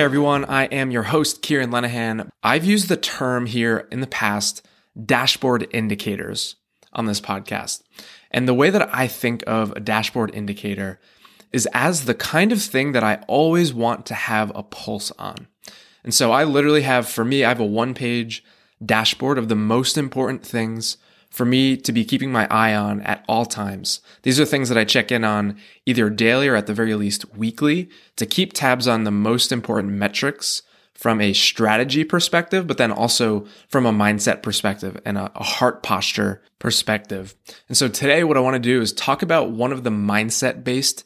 Hey everyone, I am your host, Kieran Lenahan. I've used the term here in the past, dashboard indicators, on this podcast. And the way that I think of a dashboard indicator is as the kind of thing that I always want to have a pulse on. And so I literally have, for me, I have a one page dashboard of the most important things for me to be keeping my eye on at all times. These are things that I check in on either daily or at the very least weekly to keep tabs on the most important metrics from a strategy perspective, but then also from a mindset perspective and a, heart posture perspective. And so today, what I want to do is talk about one of the mindset based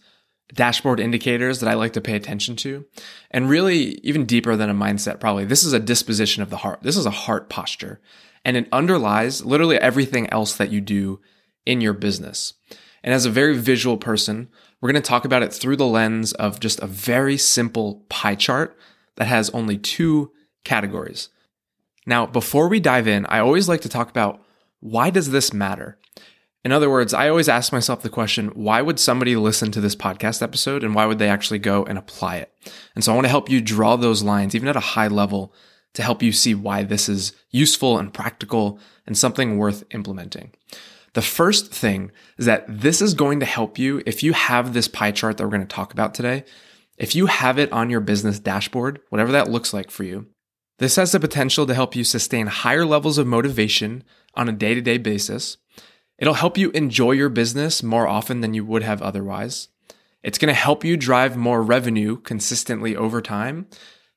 dashboard indicators that I like to pay attention to. And really, even deeper than a mindset, probably, this is a disposition of the heart. This is a heart posture and it underlies literally everything else that you do in your business. And as a very visual person, we're going to talk about it through the lens of just a very simple pie chart that has only two categories. Now, before we dive in, I always like to talk about why does this matter? In other words, I always ask myself the question, why would somebody listen to this podcast episode and why would they actually go and apply it? And so I want to help you draw those lines, even at a high level, to help you see why this is useful and practical and something worth implementing. The first thing is that this is going to help you if you have this pie chart that we're going to talk about today. If you have it on your business dashboard, whatever that looks like for you, this has the potential to help you sustain higher levels of motivation on a day to day basis. It'll help you enjoy your business more often than you would have otherwise. It's going to help you drive more revenue consistently over time.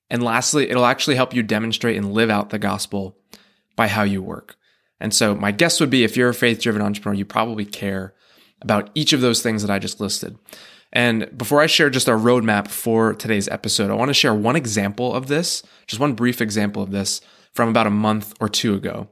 And lastly, it'll actually help you demonstrate and live out the gospel by how you work. And so my guess would be if you're a faith driven entrepreneur, you probably care about each of those things that I just listed. And before I share just our roadmap for today's episode, I want to share one example of this, just one brief example of this from about a month or two ago.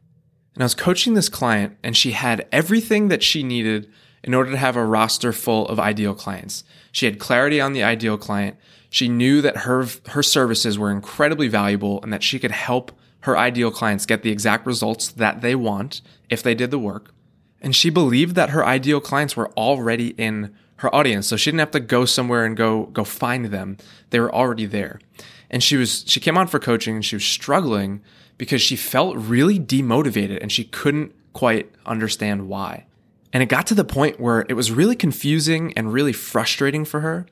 And I was coaching this client, and she had everything that she needed in order to have a roster full of ideal clients. She had clarity on the ideal client. She knew that her, her services were incredibly valuable and that she could help her ideal clients get the exact results that they want if they did the work. And she believed that her ideal clients were already in her audience. So she didn't have to go somewhere and go, go find them. They were already there. And she was, she came on for coaching and she was struggling because she felt really demotivated and she couldn't quite understand why. And it got to the point where it was really confusing and really frustrating for her.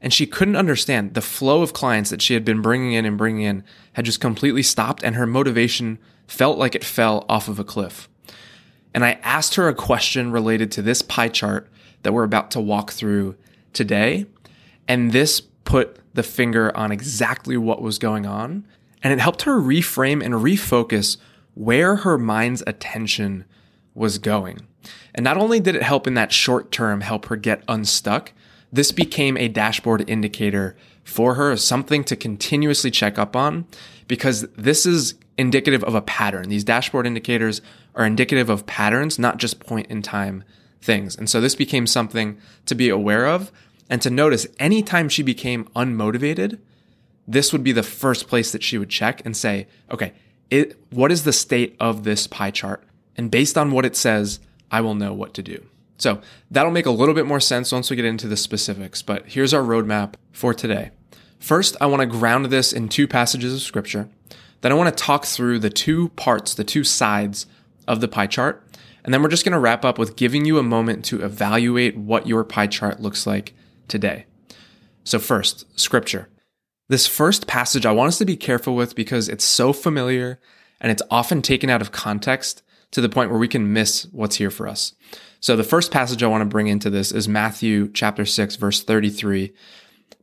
And she couldn't understand the flow of clients that she had been bringing in and bringing in had just completely stopped, and her motivation felt like it fell off of a cliff. And I asked her a question related to this pie chart that we're about to walk through today. And this put the finger on exactly what was going on. And it helped her reframe and refocus where her mind's attention was going. And not only did it help in that short term help her get unstuck, this became a dashboard indicator for her, something to continuously check up on because this is indicative of a pattern. These dashboard indicators are indicative of patterns, not just point in time things. And so this became something to be aware of and to notice anytime she became unmotivated, this would be the first place that she would check and say, okay, it, what is the state of this pie chart? And based on what it says, I will know what to do. So that'll make a little bit more sense once we get into the specifics, but here's our roadmap for today. First, I want to ground this in two passages of scripture. Then I want to talk through the two parts, the two sides of the pie chart. And then we're just going to wrap up with giving you a moment to evaluate what your pie chart looks like today. So, first, scripture. This first passage I want us to be careful with because it's so familiar and it's often taken out of context to the point where we can miss what's here for us. So the first passage I want to bring into this is Matthew chapter 6 verse 33.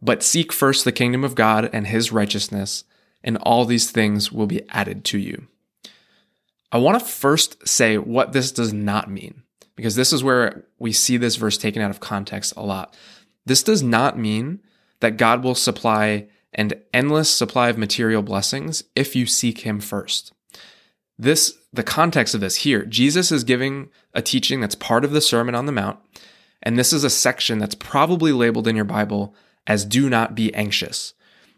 But seek first the kingdom of God and his righteousness, and all these things will be added to you. I want to first say what this does not mean, because this is where we see this verse taken out of context a lot. This does not mean that God will supply an endless supply of material blessings if you seek him first. This, the context of this here, Jesus is giving a teaching that's part of the Sermon on the Mount. And this is a section that's probably labeled in your Bible as do not be anxious.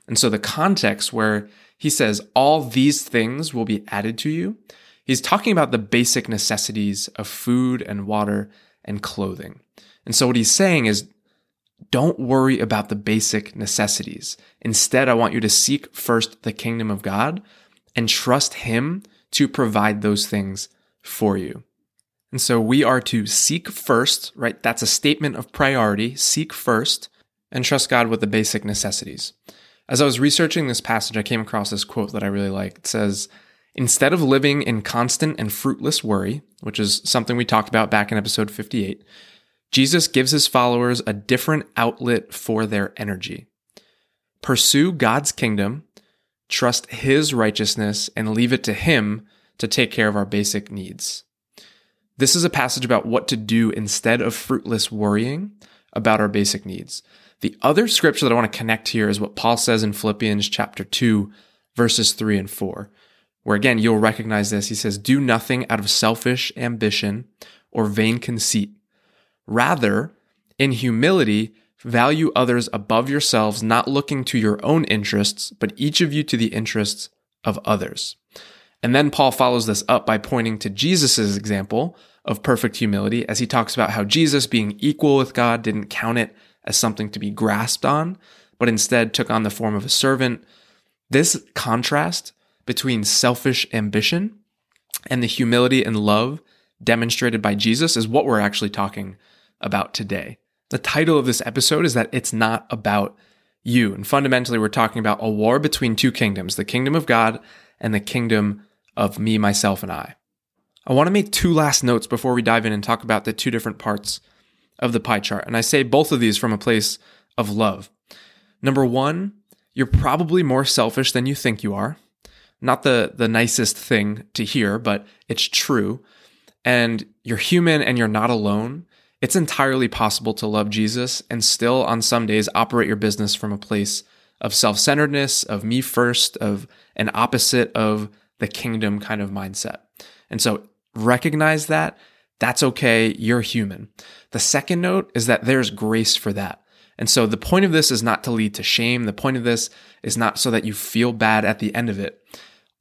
And so the context where he says all these things will be added to you, he's talking about the basic necessities of food and water and clothing. And so what he's saying is don't worry about the basic necessities. Instead, I want you to seek first the kingdom of God and trust Him to provide those things for you. And so we are to seek first, right? That's a statement of priority. Seek first and trust God with the basic necessities. As I was researching this passage, I came across this quote that I really like. It says, Instead of living in constant and fruitless worry, which is something we talked about back in episode 58, Jesus gives his followers a different outlet for their energy. Pursue God's kingdom, trust his righteousness, and leave it to him to take care of our basic needs. This is a passage about what to do instead of fruitless worrying about our basic needs. The other scripture that I want to connect here is what Paul says in Philippians chapter 2, verses 3 and 4, where again, you'll recognize this. He says, Do nothing out of selfish ambition or vain conceit. Rather, in humility, value others above yourselves, not looking to your own interests, but each of you to the interests of others. And then Paul follows this up by pointing to Jesus' example of perfect humility as he talks about how Jesus, being equal with God, didn't count it as something to be grasped on, but instead took on the form of a servant. This contrast between selfish ambition and the humility and love demonstrated by Jesus is what we're actually talking about today. The title of this episode is that it's not about you. And fundamentally, we're talking about a war between two kingdoms the kingdom of God and the kingdom of me, myself, and I. I want to make two last notes before we dive in and talk about the two different parts of the pie chart. And I say both of these from a place of love. Number one, you're probably more selfish than you think you are. Not the, the nicest thing to hear, but it's true. And you're human and you're not alone. It's entirely possible to love Jesus and still, on some days, operate your business from a place of self centeredness, of me first, of an opposite of the kingdom kind of mindset. And so recognize that. That's okay. You're human. The second note is that there's grace for that. And so the point of this is not to lead to shame. The point of this is not so that you feel bad at the end of it.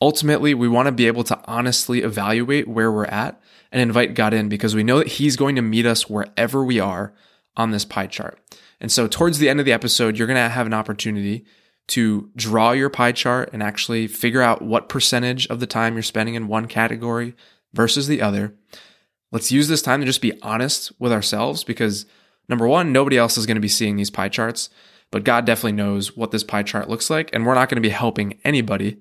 Ultimately, we want to be able to honestly evaluate where we're at and invite God in because we know that He's going to meet us wherever we are on this pie chart. And so, towards the end of the episode, you're going to have an opportunity to draw your pie chart and actually figure out what percentage of the time you're spending in one category versus the other. Let's use this time to just be honest with ourselves because number one, nobody else is going to be seeing these pie charts, but God definitely knows what this pie chart looks like. And we're not going to be helping anybody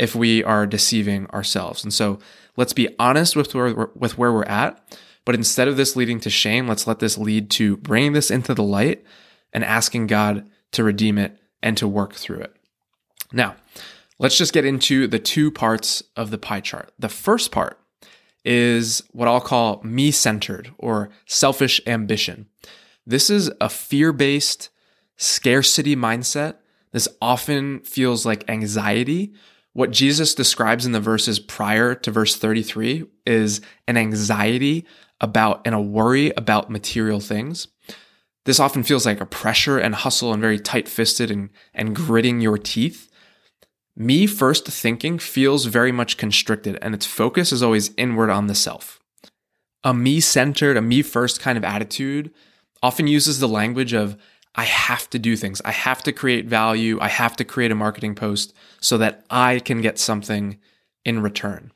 if we are deceiving ourselves. And so let's be honest with where, with where we're at. But instead of this leading to shame, let's let this lead to bringing this into the light and asking God to redeem it and to work through it. Now, let's just get into the two parts of the pie chart. The first part is what I'll call me centered or selfish ambition. This is a fear based scarcity mindset. This often feels like anxiety. What Jesus describes in the verses prior to verse 33 is an anxiety about and a worry about material things. This often feels like a pressure and hustle and very tight fisted and, and gritting your teeth. Me first thinking feels very much constricted and its focus is always inward on the self. A me centered, a me first kind of attitude often uses the language of, I have to do things. I have to create value. I have to create a marketing post so that I can get something in return.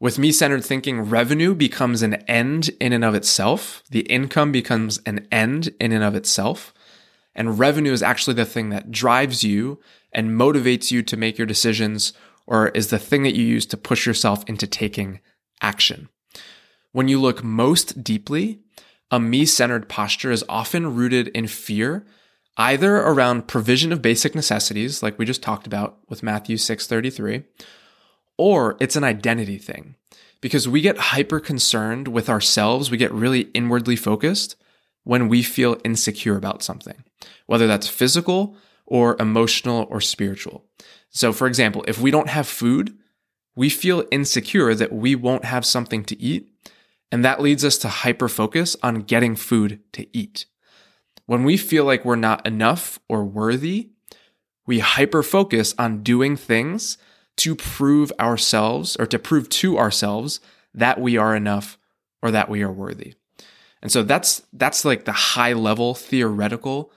With me centered thinking, revenue becomes an end in and of itself. The income becomes an end in and of itself. And revenue is actually the thing that drives you and motivates you to make your decisions or is the thing that you use to push yourself into taking action. When you look most deeply, a me centered posture is often rooted in fear, either around provision of basic necessities, like we just talked about with Matthew 6:33, or it's an identity thing. Because we get hyper concerned with ourselves, we get really inwardly focused when we feel insecure about something, whether that's physical or emotional or spiritual. So, for example, if we don't have food, we feel insecure that we won't have something to eat. And that leads us to hyper focus on getting food to eat. When we feel like we're not enough or worthy, we hyper focus on doing things to prove ourselves or to prove to ourselves that we are enough or that we are worthy. And so that's that's like the high level theoretical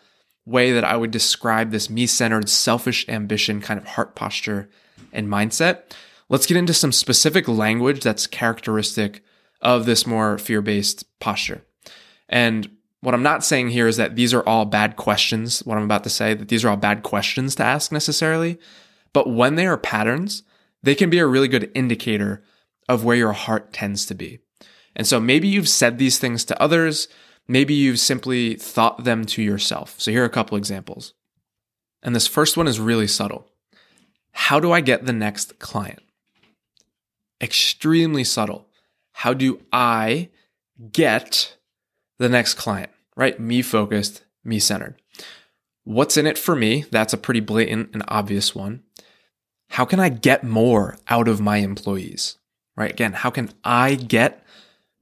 way that I would describe this me-centered selfish ambition kind of heart posture and mindset. Let's get into some specific language that's characteristic of this more fear-based posture. And what I'm not saying here is that these are all bad questions, what I'm about to say, that these are all bad questions to ask necessarily. But when they are patterns, they can be a really good indicator of where your heart tends to be. And so maybe you've said these things to others, maybe you've simply thought them to yourself. So here are a couple examples. And this first one is really subtle. How do I get the next client? Extremely subtle. How do I get the next client, right? Me focused, me centered. What's in it for me? That's a pretty blatant and obvious one. How can I get more out of my employees, right? Again, how can I get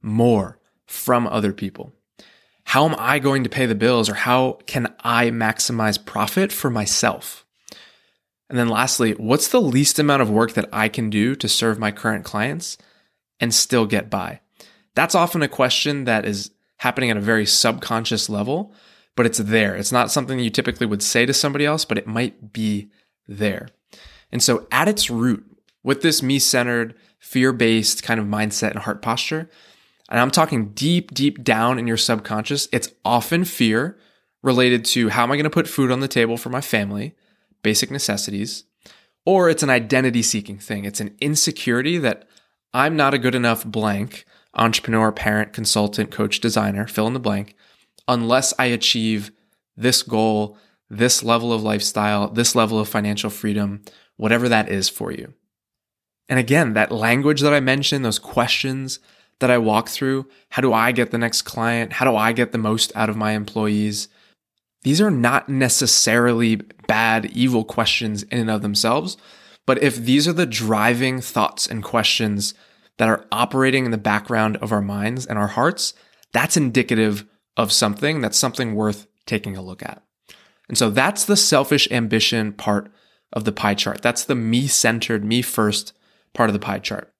more from other people? How am I going to pay the bills or how can I maximize profit for myself? And then lastly, what's the least amount of work that I can do to serve my current clients and still get by? That's often a question that is happening at a very subconscious level, but it's there. It's not something you typically would say to somebody else, but it might be there. And so, at its root, with this me centered, fear based kind of mindset and heart posture, and I'm talking deep, deep down in your subconscious, it's often fear related to how am I going to put food on the table for my family, basic necessities, or it's an identity seeking thing. It's an insecurity that I'm not a good enough blank entrepreneur, parent, consultant, coach, designer, fill in the blank, unless I achieve this goal, this level of lifestyle, this level of financial freedom, whatever that is for you. And again, that language that I mentioned, those questions that I walk through, how do I get the next client? How do I get the most out of my employees? These are not necessarily bad, evil questions in and of themselves. But if these are the driving thoughts and questions that are operating in the background of our minds and our hearts, that's indicative of something that's something worth taking a look at. And so that's the selfish ambition part of the pie chart. That's the me centered, me first part of the pie chart.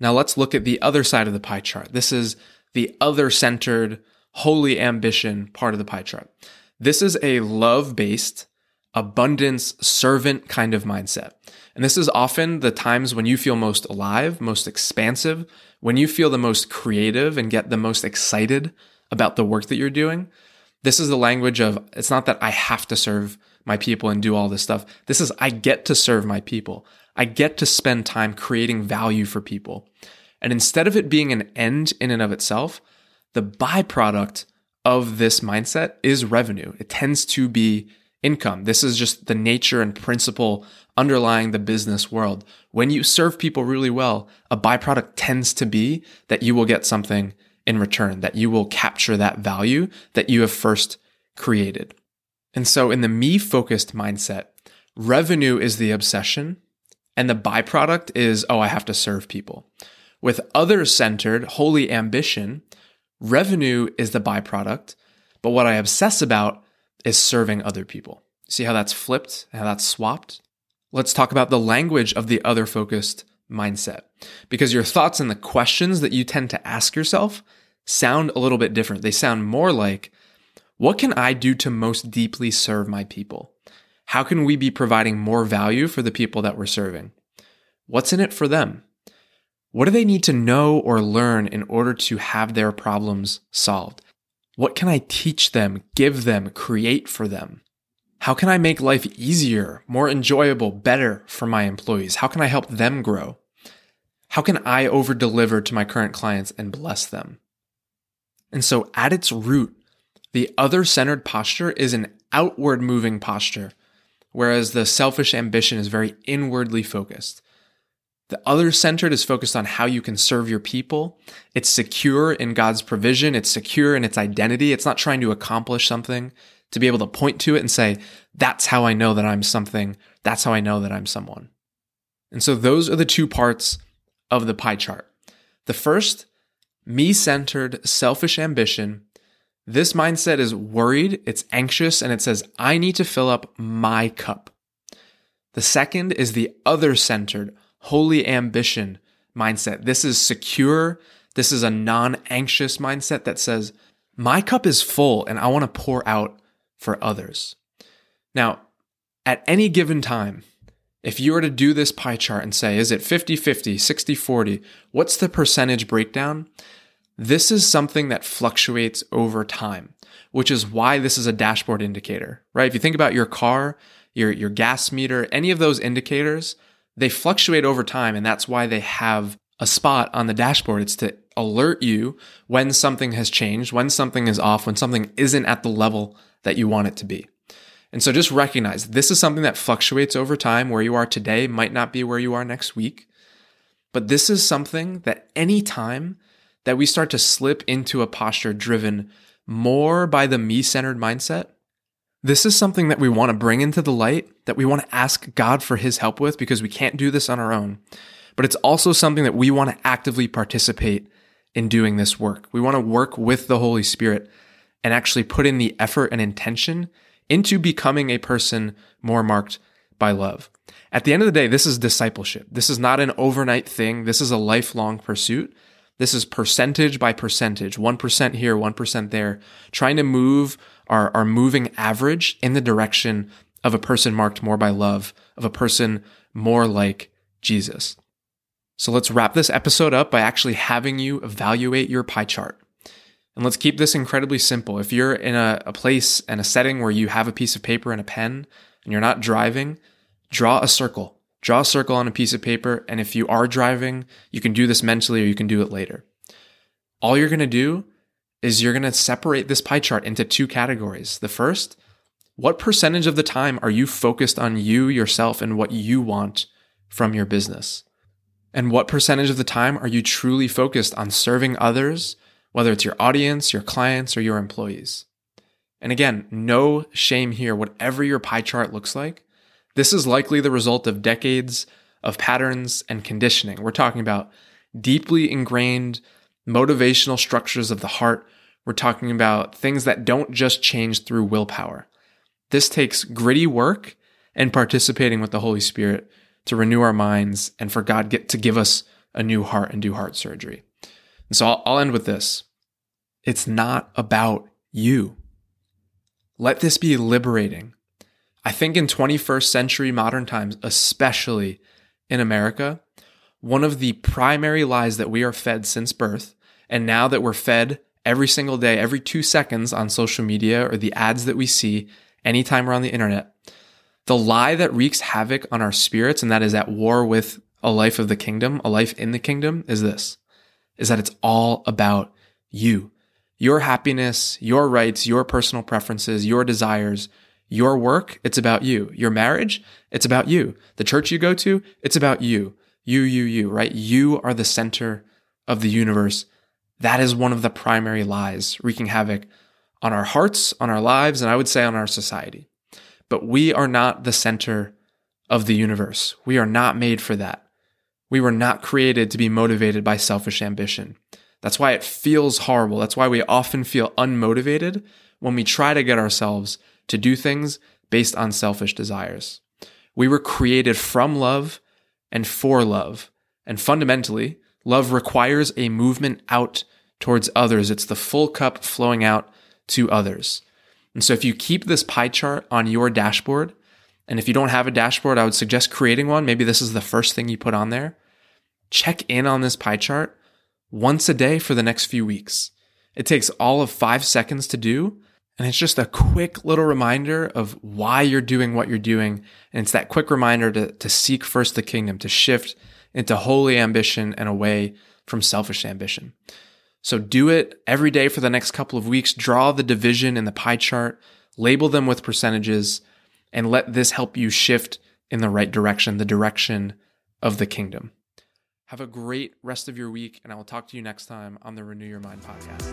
Now let's look at the other side of the pie chart. This is the other centered, holy ambition part of the pie chart. This is a love based, abundance servant kind of mindset. And this is often the times when you feel most alive, most expansive, when you feel the most creative and get the most excited about the work that you're doing. This is the language of it's not that I have to serve my people and do all this stuff. This is I get to serve my people. I get to spend time creating value for people. And instead of it being an end in and of itself, the byproduct of this mindset is revenue. It tends to be income. This is just the nature and principle underlying the business world. When you serve people really well, a byproduct tends to be that you will get something in return, that you will capture that value that you have first created. And so in the me focused mindset, revenue is the obsession and the byproduct is, oh, I have to serve people. With others centered, holy ambition, revenue is the byproduct, but what I obsess about is serving other people. See how that's flipped, how that's swapped? Let's talk about the language of the other focused mindset because your thoughts and the questions that you tend to ask yourself sound a little bit different. They sound more like, what can I do to most deeply serve my people? How can we be providing more value for the people that we're serving? What's in it for them? What do they need to know or learn in order to have their problems solved? What can I teach them, give them, create for them? How can I make life easier, more enjoyable, better for my employees? How can I help them grow? How can I over deliver to my current clients and bless them? And so, at its root, the other centered posture is an outward moving posture, whereas the selfish ambition is very inwardly focused. The other centered is focused on how you can serve your people. It's secure in God's provision. It's secure in its identity. It's not trying to accomplish something to be able to point to it and say, that's how I know that I'm something. That's how I know that I'm someone. And so those are the two parts of the pie chart. The first, me centered, selfish ambition. This mindset is worried, it's anxious, and it says, I need to fill up my cup. The second is the other centered, holy ambition mindset. This is secure. This is a non anxious mindset that says, my cup is full and I want to pour out for others. Now, at any given time, if you were to do this pie chart and say, is it 50 50, 60 40, what's the percentage breakdown? This is something that fluctuates over time, which is why this is a dashboard indicator, right? If you think about your car, your, your gas meter, any of those indicators, they fluctuate over time. And that's why they have a spot on the dashboard. It's to alert you when something has changed, when something is off, when something isn't at the level that you want it to be. And so just recognize this is something that fluctuates over time. Where you are today might not be where you are next week. But this is something that any time that we start to slip into a posture driven more by the me centered mindset, this is something that we want to bring into the light, that we want to ask God for his help with because we can't do this on our own. But it's also something that we want to actively participate in doing this work. We want to work with the Holy Spirit and actually put in the effort and intention into becoming a person more marked by love. At the end of the day, this is discipleship. This is not an overnight thing. This is a lifelong pursuit. This is percentage by percentage, 1% here, 1% there, trying to move our, our moving average in the direction of a person marked more by love, of a person more like Jesus. So let's wrap this episode up by actually having you evaluate your pie chart. And let's keep this incredibly simple. If you're in a, a place and a setting where you have a piece of paper and a pen and you're not driving, draw a circle. Draw a circle on a piece of paper. And if you are driving, you can do this mentally or you can do it later. All you're going to do is you're going to separate this pie chart into two categories. The first, what percentage of the time are you focused on you, yourself, and what you want from your business? And what percentage of the time are you truly focused on serving others whether it's your audience, your clients, or your employees. And again, no shame here, whatever your pie chart looks like. This is likely the result of decades of patterns and conditioning. We're talking about deeply ingrained motivational structures of the heart. We're talking about things that don't just change through willpower. This takes gritty work and participating with the Holy Spirit to renew our minds and for God get to give us a new heart and do heart surgery. And so I'll, I'll end with this. It's not about you. Let this be liberating. I think in 21st century modern times, especially in America, one of the primary lies that we are fed since birth, and now that we're fed every single day, every two seconds on social media or the ads that we see anytime we're on the internet, the lie that wreaks havoc on our spirits and that is at war with a life of the kingdom, a life in the kingdom, is this is that it's all about you. Your happiness, your rights, your personal preferences, your desires, your work, it's about you. Your marriage, it's about you. The church you go to, it's about you. You, you, you, right? You are the center of the universe. That is one of the primary lies wreaking havoc on our hearts, on our lives, and I would say on our society. But we are not the center of the universe. We are not made for that. We were not created to be motivated by selfish ambition. That's why it feels horrible. That's why we often feel unmotivated when we try to get ourselves to do things based on selfish desires. We were created from love and for love. And fundamentally, love requires a movement out towards others. It's the full cup flowing out to others. And so if you keep this pie chart on your dashboard, and if you don't have a dashboard, I would suggest creating one. Maybe this is the first thing you put on there check in on this pie chart once a day for the next few weeks. It takes all of five seconds to do. And it's just a quick little reminder of why you're doing what you're doing. And it's that quick reminder to, to seek first the kingdom, to shift into holy ambition and away from selfish ambition. So do it every day for the next couple of weeks. Draw the division in the pie chart, label them with percentages, and let this help you shift in the right direction, the direction of the kingdom. Have a great rest of your week, and I will talk to you next time on the Renew Your Mind podcast.